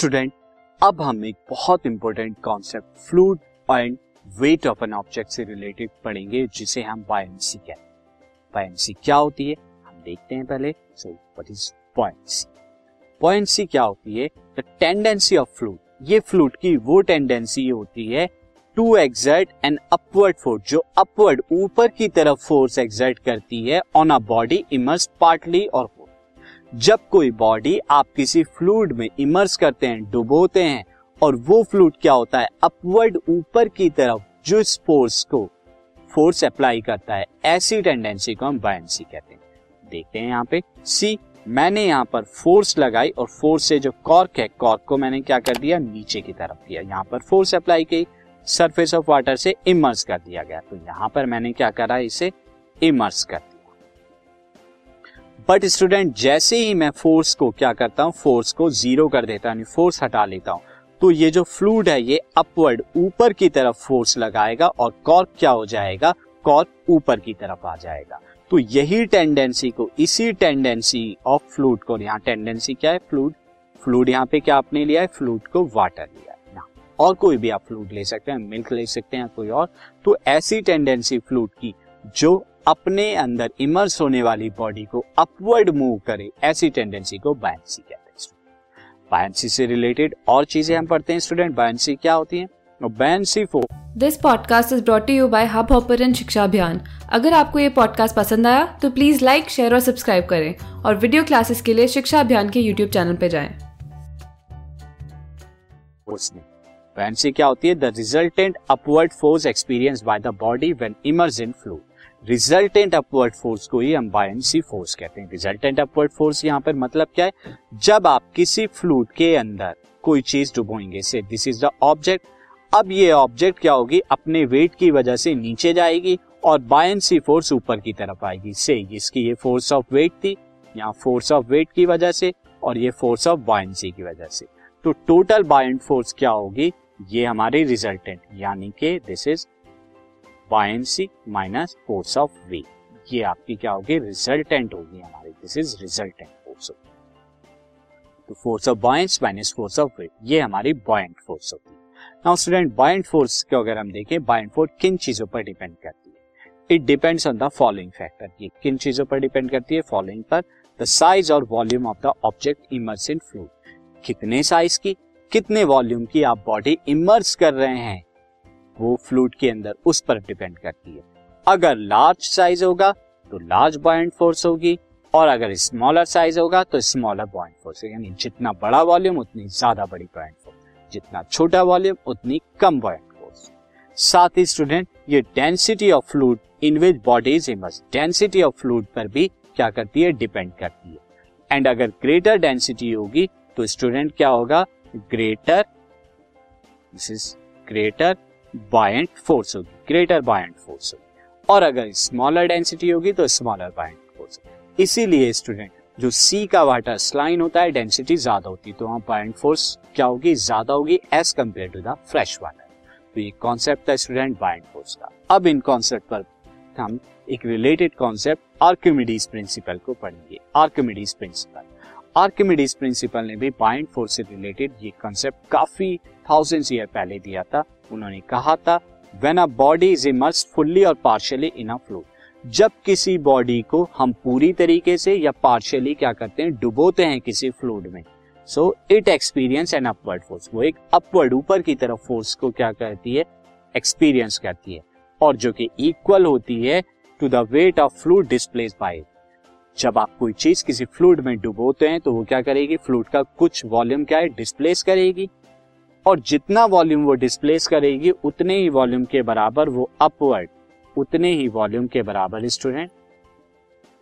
Student अब हम एक बहुत important concept fluid and weight of an object से रिलेटेड पढ़ेंगे, जिसे हम बायंसी कहते हैं। बायंसी क्या होती है? हम देखते हैं पहले so what is buoyancy buoyancy क्या होती है? द टेंडेंसी ऑफ़ फ्लूड ये फ्लूड की वो टेंडेंसी होती है to exert an upward force जो अपवर्ड ऊपर की तरफ़ फोर्स एग्जर्ट करती है on a body immerse partly और जब कोई बॉडी आप किसी फ्लूड में इमर्स करते हैं, डुबोते हैं, और वो फ्लूड क्या होता है? अपवर्ड ऊपर की तरफ़ जो इस फोर्स को फोर्स अप्लाई करता है ऐसी टेंडेंसी को हम बायंसी कहते हैं। देखते हैं यहाँ पे। सी मैंने यहाँ पर फोर्स लगाई, और फोर्स से जो कॉर्क है कॉर्क को मैंने क्या कर दिया? नीचे की तरफ़ किया यहाँ पर फोर्स अप्लाई की सरफेस ऑफ़ वाटर से इमर्स कर दिया गया। तो यहाँ पर मैंने क्या करा? इसे इमर्स कर दिया बट स्टूडेंट जैसे ही मैं फोर्स को क्या करता हूँ? फोर्स को ज़ीरो कर देता हूँ फोर्स हटा लेता हूँ। तो ये जो फ्लूड है, ये अपवर्ड ऊपर की तरफ़ फोर्स लगाएगा और कॉर्क क्या हो जाएगा? कॉर्क ऊपर की तरफ़ आ जाएगा। तो यही टेंडेंसी को, इसी टेंडेंसी ऑफ़ फ्लूड को, यहाँ टेंडेंसी क्या है? फ्लूड फ्लूड यहाँ पे क्या आपने लिया है? फ्लूड को वाटर लिया है। और कोई भी आप फ्लूड ले सकते हैं मिल्क ले सकते हैं कोई और। तो ऐसी टेंडेंसी फ्लूड की, जो अपने अंदर इमर्स होने वाली बॉडी को अपवर्ड मूव करे ऐसी टेंडेंसी को बायंसी कहते हैं बायंसी से रिलेटेड और चीज़ें हम पढ़ते हैं स्टूडेंट बायंसी क्या होती है? Buoyancy four this podcast is brought you by Hub Hopper शिक्षा अभियान अगर आपको ये पॉडकास्ट पसंद आया तो प्लीज़ लाइक शेयर और सब्सक्राइब करें और वीडियो क्लासेस के लिए शिक्षा अभियान के यूट्यूब चैनल पर जाएँ। क्या होती है? The resultant upward force experience by the body when immerse in fluid resultant upward force को ही हम बायंसी फोर्स कहते हैं। रिजल्टेंट अपवर्ड फोर्स यहाँ पर मतलब क्या है? जब आप किसी फ्लूड के अंदर कोई चीज़ डुबोएँगे से दिस इज़ द ऑब्जेक्ट अब ये ऑब्जेक्ट क्या होगी? अपने वेट की वजह से नीचे जाएगी और बायसी फोर्स ऊपर की तरफ़ आएगी। से इसकी ये फोर्स ऑफ़ वेट थी, यहाँ फोर्स ऑफ़ वेट की वजह से और ये फोर्स ऑफ़ बायसी की वजह से। तो टोटल बायंट फोर्स क्या होगी? ये हमारी रिजल्टेंट यानी कि this is buoyancy minus force of weight ये आपकी क्या होगी? रिजल्टेंट होगी हमारी। This is resultant force of तो force of buoyancy minus force of weight ये हमारी बॉयंट फोर्स होती है नाउ स्टूडेंट बायंट फोर्स को अगर हम देखें बायंट फोर्स किन चीज़ों पर डिपेंड करती है? It depends on the following factor ये किन चीज़ों पर डिपेंड करती है? फॉलोइंग पर। द साइज़ और volume of the object immerse in fluid कितने साइज़ की? कितने वॉल्यूम की आप बॉडी इमर्स कर रहे हैं? वो फ्लूड के अंदर उस पर डिपेंड करती है। अगर लार्ज साइज़ होगा तो लार्ज बॉइंट फोर्स होगी, और अगर स्मॉलर साइज़ होगा तो स्मॉलर बॉइंट फोर्स यानी जितना बड़ा वॉल्यूम उतनी ज़्यादा बड़ी बॉइंट फोर्स जितना छोटा वॉल्यूम उतनी कम बॉइंट फोर्स साथ ही स्टूडेंट ये density of fluid in which bodies immerse density of fluid पर भी क्या करती है? डिपेंड करती है। एंड अगर ग्रेटर डेंसिटी होगी तो स्टूडेंट क्या होगा? Greater this is greater buoyant force होगी ग्रेटर बायंट फोर्स होगी। और अगर स्मॉलर डेंसिटी होगी तो स्मॉलर बायंट फोर्स इसीलिए स्टूडेंट जो सी का वाटर स्लाइन होता है डेंसिटी ज़्यादा होती है तो वहाँ बायंट फोर्स क्या होगी? ज़्यादा होगी as compare to the fresh water तो ये कॉन्सेप्ट था स्टूडेंट बायंट फोर्स का। अब इन कॉन्सेप्ट पर हम एक रिलेटेड कॉन्सेप्ट आर्किमिडीज प्रिंसिपल को पढ़ेंगे। आर्किमिडीज प्रिंसिपल आर्किमिडीज प्रिंसिपल ने भी बाइंड फोर्स से रिलेटेड ये कॉन्सेप्ट काफ़ी थाउज़ेंड ईयर पहले दिया था। उन्होंने कहा था when a body is immerse fully और पार्शियली इन अ फ्लूड जब किसी बॉडी को हम पूरी तरीके से या पार्शियली क्या करते हैं, डुबोते हैं किसी फ्लूड में so it experience an upward force वो एक अपवर्ड ऊपर की तरफ़ फोर्स को क्या करती है? एक्सपीरियंस करती है और जो कि इक्वल होती है to the weight of fluid displace by जब आप कोई चीज़ किसी फ्लूड में डुबोते हैं तो वो क्या करेगी? फ्लूड का कुछ वॉल्यूम क्या है? डिस्प्लेस करेगी। और जितना वॉल्यूम वो डिस्प्लेस करेगी, उतने ही वॉल्यूम के बराबर वो अपवर्ड, उतने ही वॉल्यूम के बराबर स्टूडेंट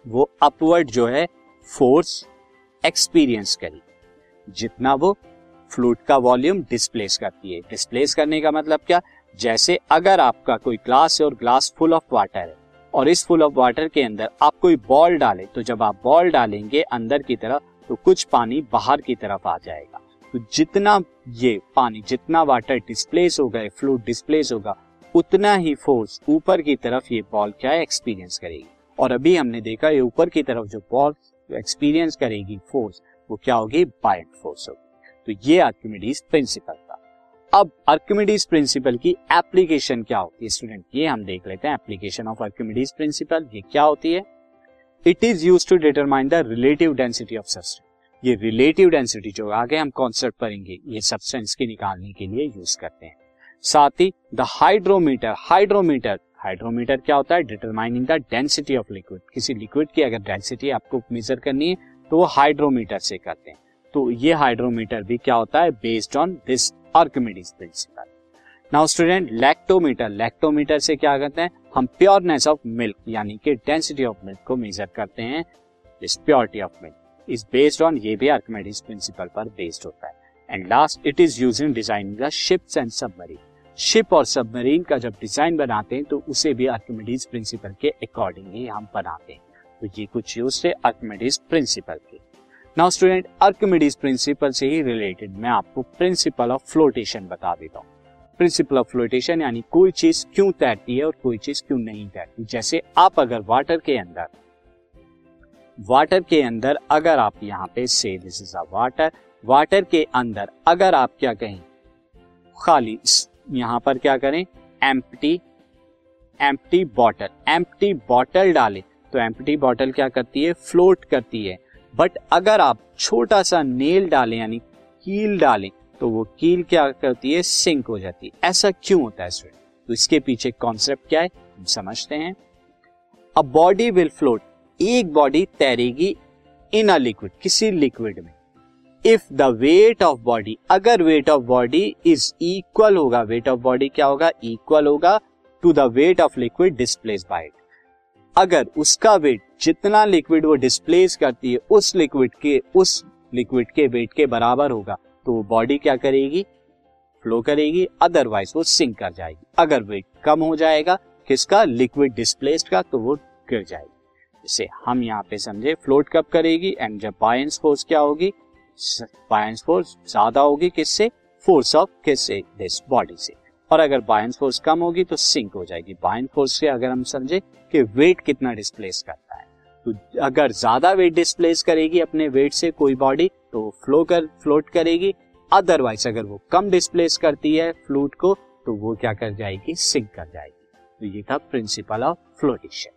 वो अपवर्ड जो है, फोर्स एक्सपीरियंस करेगी। जितना वो फ्लूड का वॉल्यूम डिस्प्लेस करती है। डिस्प्लेस करने का मतलब क्या? जैसे अगर आपका कोई ग्लास है और ग्लास फुल ऑफ़ वाटर है और इस फुल ऑफ़ वाटर के अंदर आप कोई बॉल डाले तो जब आप बॉल डालेंगे अंदर की तरफ़ तो कुछ पानी बाहर की तरफ़ आ जाएगा। तो जितना ये पानी, जितना वाटर डिस्प्लेस होगा फ्लूड डिस्प्लेस होगा, उतना ही फोर्स ऊपर की तरफ़ ये बॉल क्या है एक्सपीरियंस करेगी। और अभी हमने देखा ये ऊपर की तरफ़ जो बॉल एक्सपीरियंस करेगी फोर्स वो क्या होगी? बायंट फोर्स होगी। तो ये आर्किमिडीज प्रिंसिपल अब आर्किमिडीज प्रिंसिपल की एप्लीकेशन क्या होती है स्टूडेंट ये हम देख लेते हैं एप्लीकेशन ऑफ़ आर्किमिडीज प्रिंसिपल ये क्या होती है? It is use to determine the relative density of substance ये रिलेटिव डेंसिटी जो आगे हम कॉन्सेप्ट करेंगे ये सब्सटेंस की निकालने के लिए यूज़ करते हैं। साथ ही द हाइड्रोमीटर हाइड्रोमीटर हाइड्रोमीटर क्या होता है? Determining the density of liquid किसी लिक्विड की अगर डेंसिटी आपको मेजर करनी है तो वो हाइड्रोमीटर से करते हैं। तो ये हाइड्रोमीटर भी क्या होता है? Based on this Archimedes principle now student lactometer lactometer से क्या करते हैं? हम प्योरनेस ऑफ़ मिल्क यानी कि डेंसिटी ऑफ़ मिल्क को मेजर करते हैं। This purity of milk is based on ये भी आर्किमिडीज प्रिंसिपल पर बेस्ड होता है। And last it is use in designing the ships and submarine ship और सबमरीन का जब डिज़ाइन बनाते हैं तो उसे भी आर्किमिडीज प्रिंसिपल के अकॉर्डिंग ही हम बनाते हैं। तो ये कुछ यूज़ थे आर्किमिडीज प्रिंसिपल के। नाउ स्टूडेंट आर्किमिडीज प्रिंसिपल से ही रिलेटेड मैं आपको प्रिंसिपल ऑफ़ फ्लोटेशन बता देता हूँ। प्रिंसिपल ऑफ़ फ्लोटेशन यानी कोई चीज़ क्यों तैरती है और कोई चीज़ क्यों नहीं तैरती। जैसे आप अगर वाटर के अंदर वाटर के अंदर अगर आप यहाँ पे से this is a water water के अंदर अगर आप क्या कहें, खाली यहाँ पर क्या करें empty empty bottle empty bottle डालें तो एम्प्टी बॉटल क्या करती है फ्लोट करती है। बट अगर आप छोटा सा नेल डालें, यानी कील डालें तो वो कील क्या करती है? सिंक हो जाती है। ऐसा क्यों होता है स्टूडेंट तो इसके पीछे कॉन्सेप्ट क्या है? हम समझते हैं। अ बॉडी विल फ्लोट एक बॉडी तैरेगी इन अ लिक्विड किसी लिक्विड में। If the weight of body अगर weight of body is equal होगा वेट ऑफ़ बॉडी क्या होगा? इक्वल होगा to the weight of liquid displace by it अगर उसका वेट जितना लिक्विड वो डिस्प्लेस करती है, उस लिक्विड के, उस लिक्विड के वेट के बराबर होगा। तो वो बॉडी क्या करेगी? फ्लो करेगी अदरवाइज़ वो सिंक कर जाएगी। अगर वेट कम हो जाएगा, किसका? लिक्विड डिस्प्लेस्ड का तो वो गिर जाएगी। जैसे हम यहाँ पे समझे फ्लोट कब करेगी? एंड जब बायंस फोर्स क्या होगी? बायंस फोर्स ज़्यादा होगी किससे? फोर्स ऑफ़ किससे? दिस बॉडी से। और अगर बायंस फोर्स कम होगी तो सिंक हो जाएगी। बायन फोर्स से अगर हम समझे कि वेट कितना डिस्प्लेस करता है। तो अगर ज़्यादा वेट डिस्प्लेस करेगी अपने वेट से कोई बॉडी तो फ्लो कर फ्लोट करेगी। अदरवाइज़ अगर वो कम डिस्प्लेस करती है फ्लूट को तो वो क्या कर जाएगी? सिंक कर जाएगी। तो ये था प्रिंसिपल ऑफ़ फ्लोटेशन